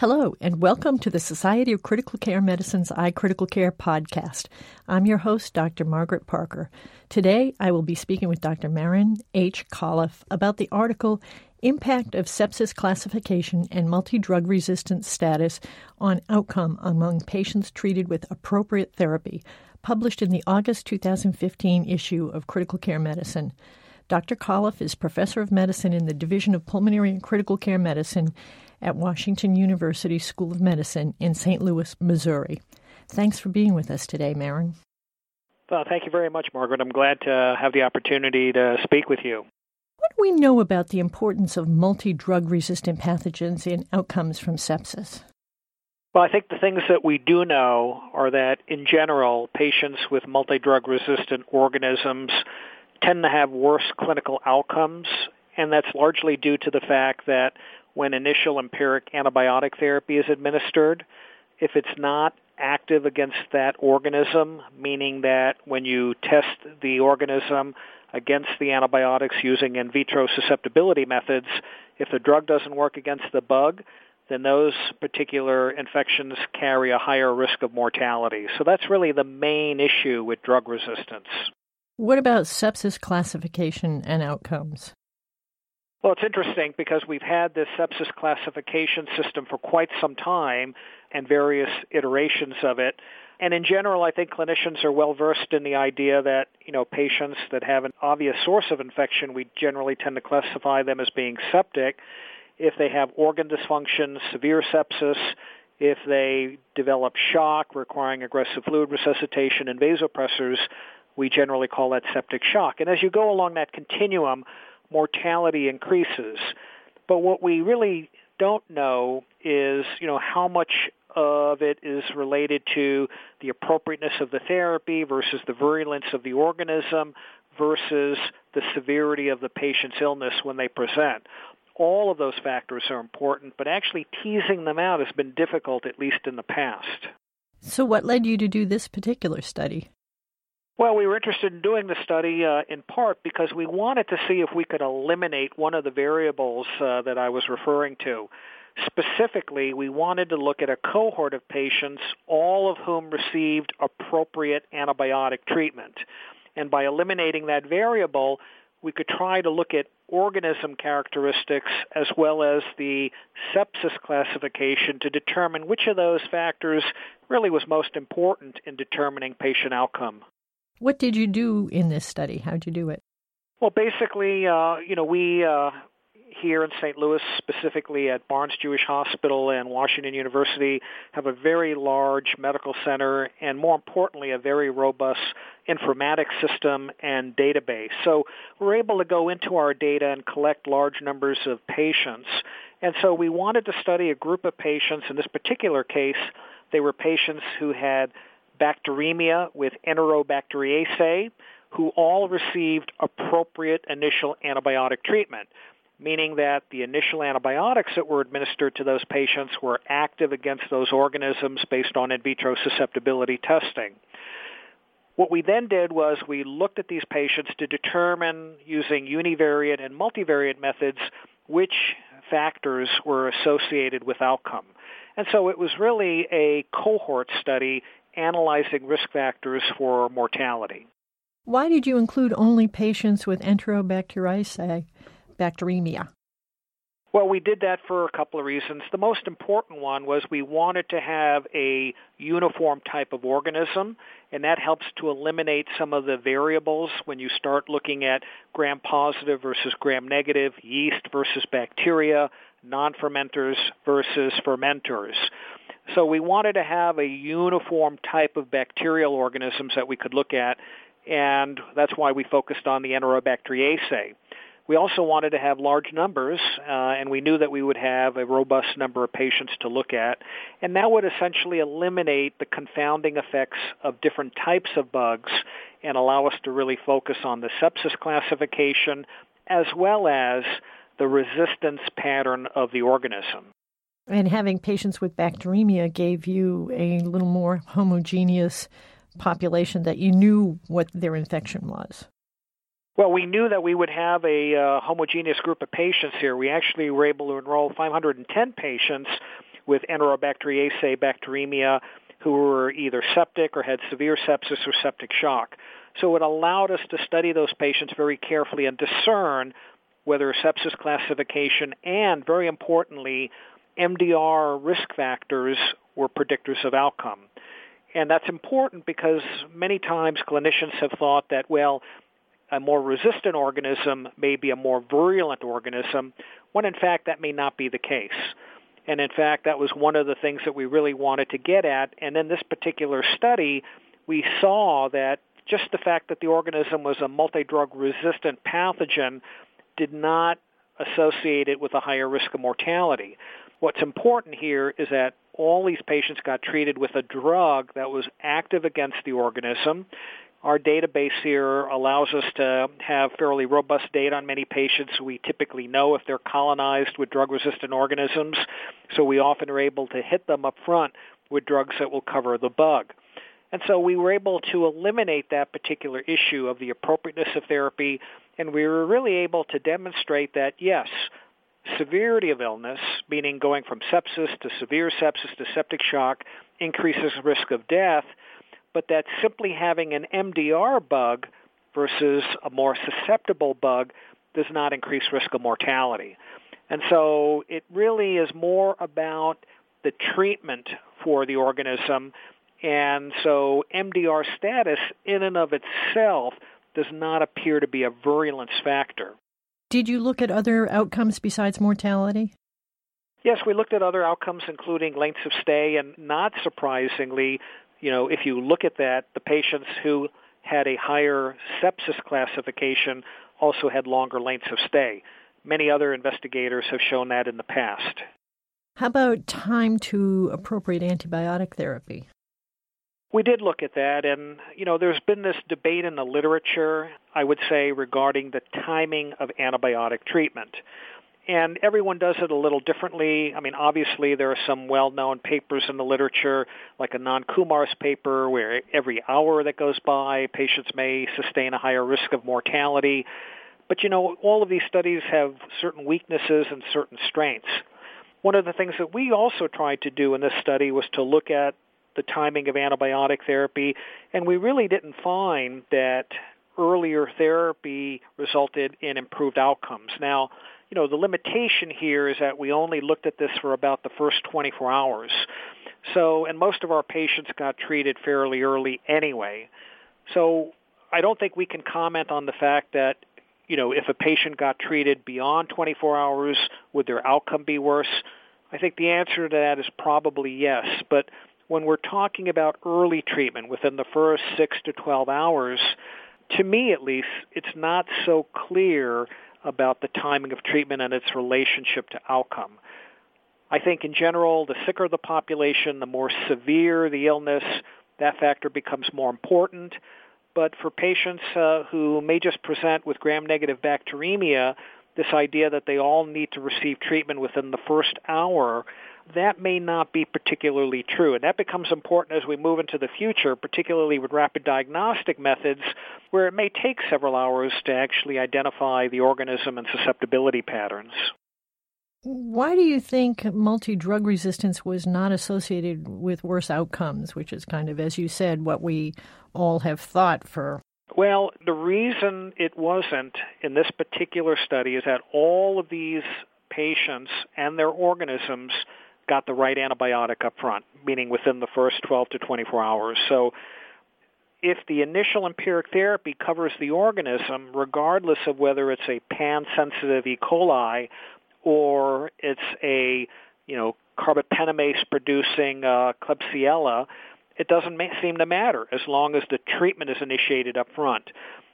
Hello, and welcome to the Society of Critical Care Medicine's iCritical Care podcast. I'm your host, Dr. Margaret Parker. Today, I will be speaking with Dr. Marin H. Kollef about the article Impact of Sepsis Classification and Multi Drug Resistance Status on Outcome Among Patients Treated with Appropriate Therapy, published in the August 2015 issue of Critical Care Medicine. Dr. Kollef is professor of medicine in the Division of Pulmonary and Critical Care Medicine at Washington University School of Medicine in St. Louis, Missouri. Thanks for being with us today, Marin. Well, thank you very much, Margaret. I'm glad to have the opportunity to speak with you. What do we know about the importance of multi drug resistant pathogens in outcomes from sepsis? Well, I think the things that we do know are that in general, patients with multi drug resistant organisms tend to have worse clinical outcomes, and that's largely due to the fact that when initial empiric antibiotic therapy is administered. If it's not active against that organism, meaning that when you test the organism against the antibiotics using in vitro susceptibility methods, if the drug doesn't work against the bug, then those particular infections carry a higher risk of mortality. So that's really the main issue with drug resistance. What about sepsis classification and outcomes? Well, it's interesting because we've had this sepsis classification system for quite some time and various iterations of it. And in general, I think clinicians are well versed in the idea that, you know, patients that have an obvious source of infection, we generally tend to classify them as being septic. If they have organ dysfunction, severe sepsis, if they develop shock requiring aggressive fluid resuscitation and vasopressors, we generally call that septic shock. And as you go along that continuum, mortality increases. But what we really don't know is, you know, how much of it is related to the appropriateness of the therapy versus the virulence of the organism versus the severity of the patient's illness when they present. All of those factors are important, but actually teasing them out has been difficult, at least in the past. So, what led you to do this particular study? Well, we were interested in doing the study uh, in part because we wanted to see if we could eliminate one of the variables uh, that I was referring to. Specifically, we wanted to look at a cohort of patients, all of whom received appropriate antibiotic treatment. And by eliminating that variable, we could try to look at organism characteristics as well as the sepsis classification to determine which of those factors really was most important in determining patient outcome. What did you do in this study? How did you do it? Well, basically, uh, you know, we uh, here in St. Louis, specifically at Barnes Jewish Hospital and Washington University, have a very large medical center and, more importantly, a very robust informatics system and database. So we're able to go into our data and collect large numbers of patients. And so we wanted to study a group of patients. In this particular case, they were patients who had bacteremia with Enterobacteriaceae, who all received appropriate initial antibiotic treatment, meaning that the initial antibiotics that were administered to those patients were active against those organisms based on in vitro susceptibility testing. What we then did was we looked at these patients to determine using univariate and multivariate methods which factors were associated with outcome. And so it was really a cohort study analyzing risk factors for mortality. Why did you include only patients with Enterobacteriaceae bacteremia? Well, we did that for a couple of reasons. The most important one was we wanted to have a uniform type of organism, and that helps to eliminate some of the variables when you start looking at gram-positive versus gram-negative, yeast versus bacteria, non-fermenters versus fermenters. So we wanted to have a uniform type of bacterial organisms that we could look at, and that's why we focused on the Enterobacteriaceae. We also wanted to have large numbers, uh, and we knew that we would have a robust number of patients to look at, and that would essentially eliminate the confounding effects of different types of bugs and allow us to really focus on the sepsis classification as well as the resistance pattern of the organism. And having patients with bacteremia gave you a little more homogeneous population that you knew what their infection was. Well, we knew that we would have a uh, homogeneous group of patients here. We actually were able to enroll 510 patients with Enterobacteriaceae bacteremia who were either septic or had severe sepsis or septic shock. So it allowed us to study those patients very carefully and discern whether sepsis classification and, very importantly, MDR risk factors were predictors of outcome. And that's important because many times clinicians have thought that, well, a more resistant organism may be a more virulent organism, when in fact that may not be the case. And in fact, that was one of the things that we really wanted to get at. And in this particular study, we saw that just the fact that the organism was a multi-drug resistant pathogen did not associate it with a higher risk of mortality. What's important here is that all these patients got treated with a drug that was active against the organism. Our database here allows us to have fairly robust data on many patients. We typically know if they're colonized with drug-resistant organisms, so we often are able to hit them up front with drugs that will cover the bug. And so we were able to eliminate that particular issue of the appropriateness of therapy, and we were really able to demonstrate that, yes, severity of illness, meaning going from sepsis to severe sepsis to septic shock, increases risk of death, but that simply having an MDR bug versus a more susceptible bug does not increase risk of mortality. And so it really is more about the treatment for the organism. And so MDR status in and of itself does not appear to be a virulence factor. Did you look at other outcomes besides mortality? Yes, we looked at other outcomes, including lengths of stay, and not surprisingly, you know, if you look at that, the patients who had a higher sepsis classification also had longer lengths of stay. Many other investigators have shown that in the past. How about time to appropriate antibiotic therapy? We did look at that, and you know, there's been this debate in the literature, I would say, regarding the timing of antibiotic treatment and everyone does it a little differently. I mean, obviously there are some well-known papers in the literature, like Anand Kumar's paper, where every hour that goes by, patients may sustain a higher risk of mortality. But you know, all of these studies have certain weaknesses and certain strengths. One of the things that we also tried to do in this study was to look at the timing of antibiotic therapy, and we really didn't find that earlier therapy resulted in improved outcomes. Now, you know, the limitation here is that we only looked at this for about the first 24 hours. So, and most of our patients got treated fairly early anyway. So I don't think we can comment on the fact that, you know, if a patient got treated beyond 24 hours, would their outcome be worse? I think the answer to that is probably yes. But when we're talking about early treatment within the first 6 to 12 hours, to me at least, it's not so clear about the timing of treatment and its relationship to outcome. I think in general, the sicker the population, the more severe the illness, that factor becomes more important. But for patients uh, who may just present with gram-negative bacteremia, this idea that they all need to receive treatment within the first hour that may not be particularly true. And that becomes important as we move into the future, particularly with rapid diagnostic methods, where it may take several hours to actually identify the organism and susceptibility patterns. Why do you think multi drug resistance was not associated with worse outcomes, which is kind of, as you said, what we all have thought for? Well, the reason it wasn't in this particular study is that all of these patients and their organisms got the right antibiotic up front, meaning within the first 12 to 24 hours. So if the initial empiric therapy covers the organism, regardless of whether it's a pan-sensitive E. coli or it's a, you know, carbapenemase producing uh, Klebsiella, it doesn't seem to matter as long as the treatment is initiated up front.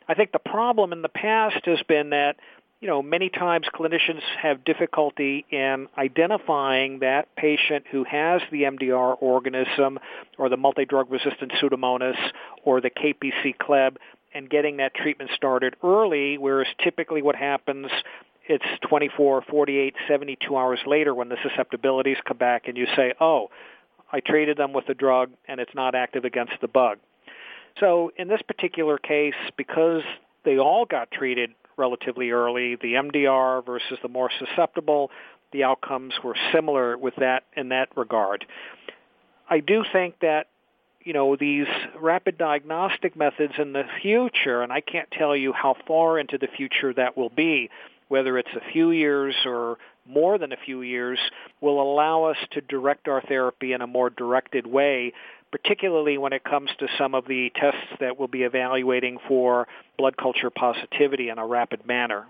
I think the problem in the past has been that you know, many times clinicians have difficulty in identifying that patient who has the MDR organism or the multi-drug resistant Pseudomonas or the KPC Kleb and getting that treatment started early, whereas typically what happens it's 24, 48, 72 hours later when the susceptibilities come back and you say, oh, I treated them with the drug and it's not active against the bug. So in this particular case, because they all got treated relatively early, the MDR versus the more susceptible, the outcomes were similar with that in that regard. I do think that you know these rapid diagnostic methods in the future, and I can't tell you how far into the future that will be, whether it's a few years or more than a few years, will allow us to direct our therapy in a more directed way particularly when it comes to some of the tests that we'll be evaluating for blood culture positivity in a rapid manner.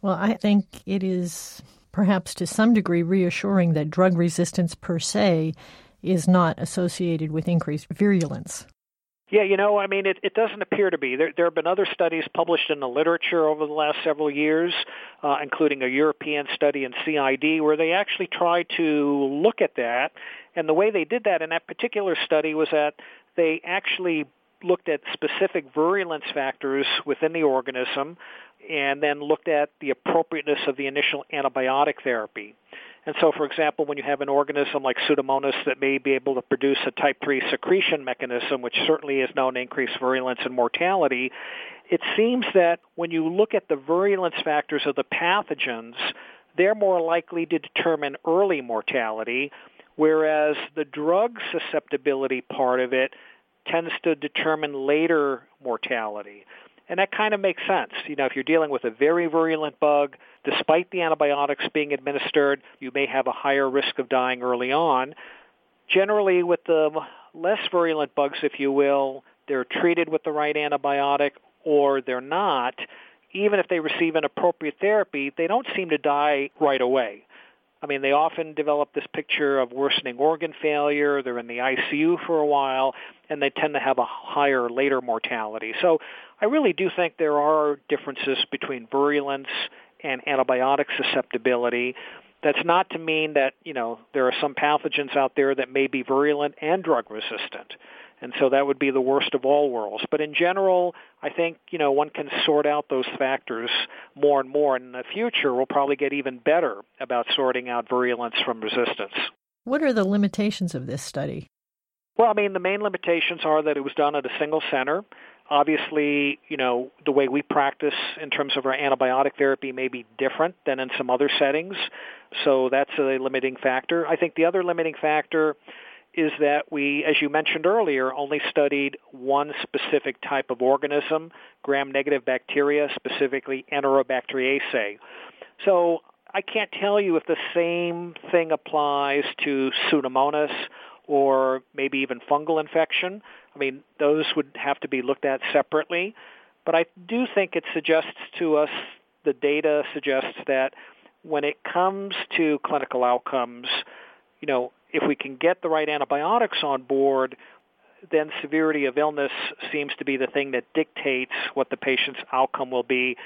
Well, I think it is perhaps to some degree reassuring that drug resistance per se is not associated with increased virulence. Yeah, you know, I mean, it, it doesn't appear to be. There, there have been other studies published in the literature over the last several years, uh, including a European study in CID, where they actually tried to look at that. And the way they did that in that particular study was that they actually looked at specific virulence factors within the organism and then looked at the appropriateness of the initial antibiotic therapy. And so, for example, when you have an organism like Pseudomonas that may be able to produce a type 3 secretion mechanism, which certainly is known to increase virulence and mortality, it seems that when you look at the virulence factors of the pathogens, they're more likely to determine early mortality, whereas the drug susceptibility part of it tends to determine later mortality. And that kind of makes sense. You know, if you're dealing with a very virulent bug, despite the antibiotics being administered, you may have a higher risk of dying early on. Generally, with the less virulent bugs, if you will, they're treated with the right antibiotic or they're not. Even if they receive an appropriate therapy, they don't seem to die right away. I mean, they often develop this picture of worsening organ failure. They're in the ICU for a while, and they tend to have a higher later mortality. So I really do think there are differences between virulence and antibiotic susceptibility. That's not to mean that, you know, there are some pathogens out there that may be virulent and drug resistant. And so that would be the worst of all worlds. But in general, I think, you know, one can sort out those factors more and more. And in the future, we'll probably get even better about sorting out virulence from resistance. What are the limitations of this study? Well, I mean, the main limitations are that it was done at a single center. Obviously, you know, the way we practice in terms of our antibiotic therapy may be different than in some other settings. So that's a limiting factor. I think the other limiting factor is that we, as you mentioned earlier, only studied one specific type of organism, gram-negative bacteria, specifically Enterobacteriaceae. So I can't tell you if the same thing applies to Pseudomonas or maybe even fungal infection. I mean, those would have to be looked at separately. But I do think it suggests to us, the data suggests that when it comes to clinical outcomes, you know, if we can get the right antibiotics on board, then severity of illness seems to be the thing that dictates what the patient's outcome will be.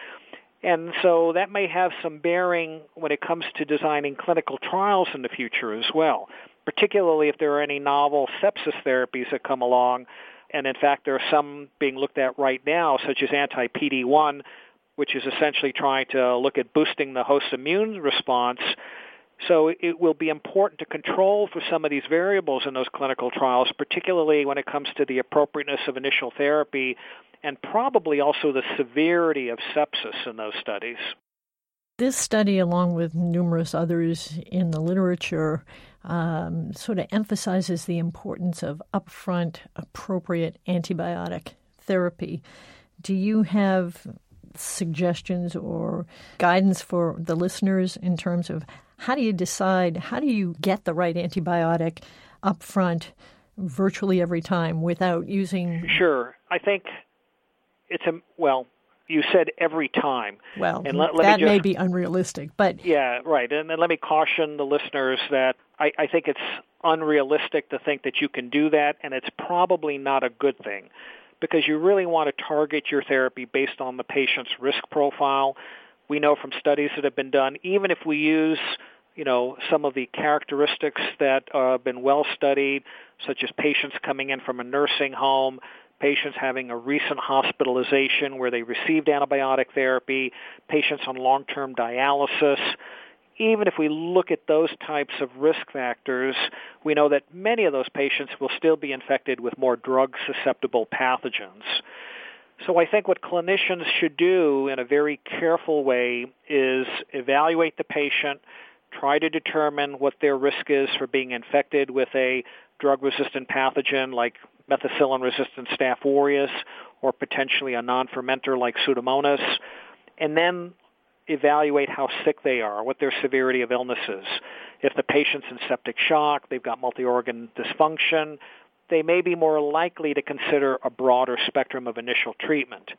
And so that may have some bearing when it comes to designing clinical trials in the future as well, particularly if there are any novel sepsis therapies that come along. And in fact, there are some being looked at right now, such as anti-PD-1, which is essentially trying to look at boosting the host immune response so it will be important to control for some of these variables in those clinical trials, particularly when it comes to the appropriateness of initial therapy and probably also the severity of sepsis in those studies. This study, along with numerous others in the literature, um, sort of emphasizes the importance of upfront, appropriate antibiotic therapy. Do you have suggestions or guidance for the listeners in terms of how do you decide, how do you get the right antibiotic up front virtually every time without using. Sure. I think it's a, well, you said every time. Well, and let, let that just, may be unrealistic, but yeah, right. And then let me caution the listeners that I, I think it's unrealistic to think that you can do that, and it's probably not a good thing because you really want to target your therapy based on the patient's risk profile. We know from studies that have been done, even if we use you know some of the characteristics that uh, have been well studied, such as patients coming in from a nursing home, patients having a recent hospitalization where they received antibiotic therapy, patients on long-term dialysis. Even if we look at those types of risk factors, we know that many of those patients will still be infected with more drug-susceptible pathogens. So I think what clinicians should do in a very careful way is evaluate the patient, try to determine what their risk is for being infected with a drug-resistant pathogen like methicillin-resistant Staph aureus or potentially a non-fermenter like Pseudomonas, and then evaluate how sick they are, what their severity of illness is. If the patient's in septic shock, they've got multi-organ dysfunction, they may be more likely to consider a broader spectrum of initial treatment.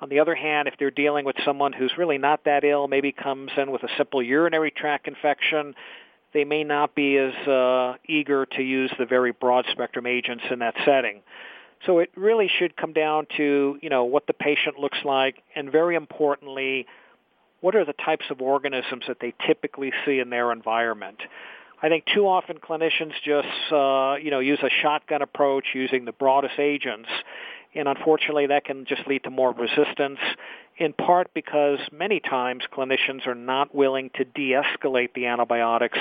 On the other hand, if they're dealing with someone who's really not that ill, maybe comes in with a simple urinary tract infection, they may not be as uh, eager to use the very broad spectrum agents in that setting. So it really should come down to, you know, what the patient looks like and very importantly, what are the types of organisms that they typically see in their environment. I think too often clinicians just, uh, you know, use a shotgun approach using the broadest agents, and unfortunately that can just lead to more resistance, in part because many times clinicians are not willing to de-escalate the antibiotics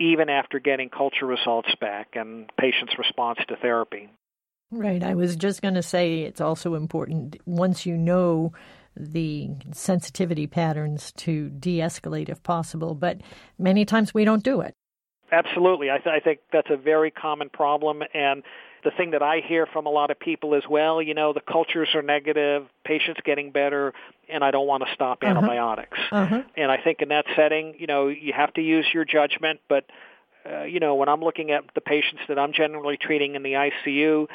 even after getting culture results back and patients' response to therapy. Right. I was just going to say it's also important once you know the sensitivity patterns to de escalate if possible, but many times we don't do it. Absolutely. I, th- I think that's a very common problem. And the thing that I hear from a lot of people is, well, you know, the cultures are negative, patients getting better, and I don't want to stop uh-huh. antibiotics. Uh-huh. And I think in that setting, you know, you have to use your judgment. But, uh, you know, when I'm looking at the patients that I'm generally treating in the ICU,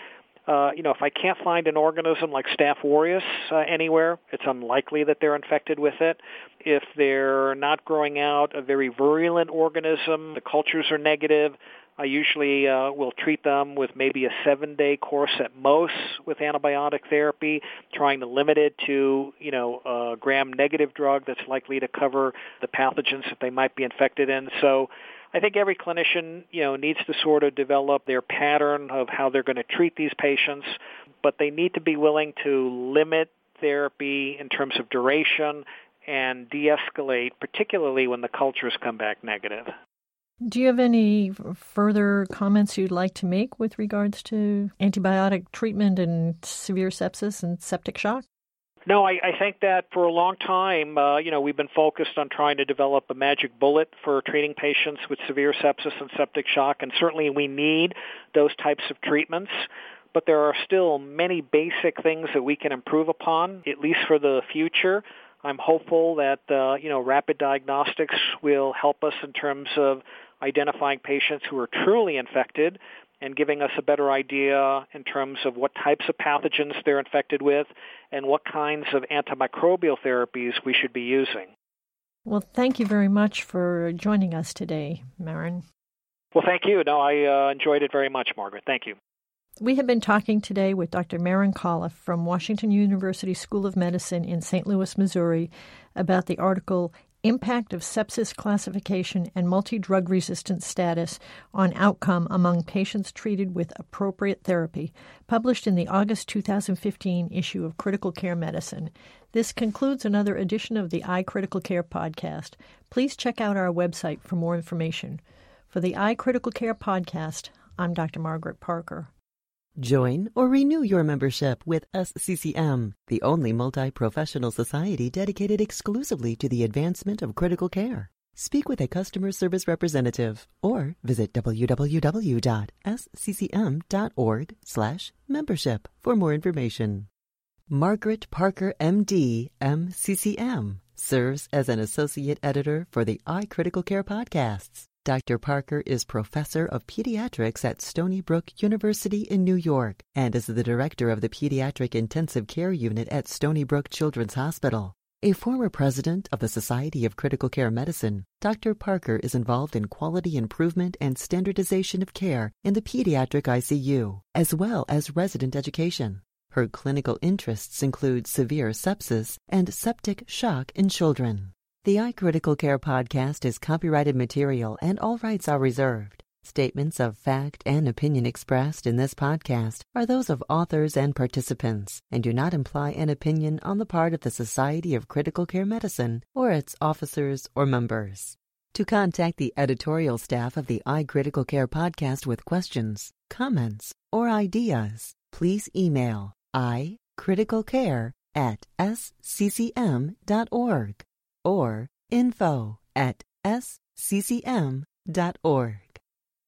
uh, you know, if I can't find an organism like Staph aureus uh, anywhere, it's unlikely that they're infected with it. If they're not growing out a very virulent organism, the cultures are negative, I usually uh, will treat them with maybe a seven-day course at most with antibiotic therapy, trying to limit it to, you know, a gram-negative drug that's likely to cover the pathogens that they might be infected in. So I think every clinician, you know, needs to sort of develop their pattern of how they're going to treat these patients, but they need to be willing to limit therapy in terms of duration and de-escalate, particularly when the cultures come back negative. Do you have any further comments you'd like to make with regards to antibiotic treatment and severe sepsis and septic shock? No, I, I think that for a long time, uh, you know, we've been focused on trying to develop a magic bullet for treating patients with severe sepsis and septic shock, and certainly we need those types of treatments. But there are still many basic things that we can improve upon, at least for the future. I'm hopeful that uh, you know rapid diagnostics will help us in terms of identifying patients who are truly infected and giving us a better idea in terms of what types of pathogens they're infected with and what kinds of antimicrobial therapies we should be using. Well, thank you very much for joining us today, Marin. Well, thank you. No, I uh, enjoyed it very much, Margaret. Thank you. We have been talking today with Dr. Marin Kollef from Washington University School of Medicine in St. Louis, Missouri, about the article Impact of Sepsis Classification and Multi Drug Resistant Status on Outcome Among Patients Treated with Appropriate Therapy, published in the August 2015 issue of Critical Care Medicine. This concludes another edition of the iCritical Care podcast. Please check out our website for more information. For the iCritical Care podcast, I'm Dr. Margaret Parker. Join or renew your membership with SCCM, the only multi-professional society dedicated exclusively to the advancement of critical care. Speak with a customer service representative or visit www.sccm.org/membership for more information. Margaret Parker MD, MCCM, serves as an associate editor for the iCritical Care podcasts. Dr. Parker is professor of pediatrics at Stony Brook University in New York and is the director of the Pediatric Intensive Care Unit at Stony Brook Children's Hospital. A former president of the Society of Critical Care Medicine, Dr. Parker is involved in quality improvement and standardization of care in the pediatric ICU, as well as resident education. Her clinical interests include severe sepsis and septic shock in children. The iCritical Care podcast is copyrighted material and all rights are reserved. Statements of fact and opinion expressed in this podcast are those of authors and participants and do not imply an opinion on the part of the Society of Critical Care Medicine or its officers or members. To contact the editorial staff of the iCritical Care podcast with questions, comments, or ideas, please email icriticalcare at sccm.org or info at ccm.org.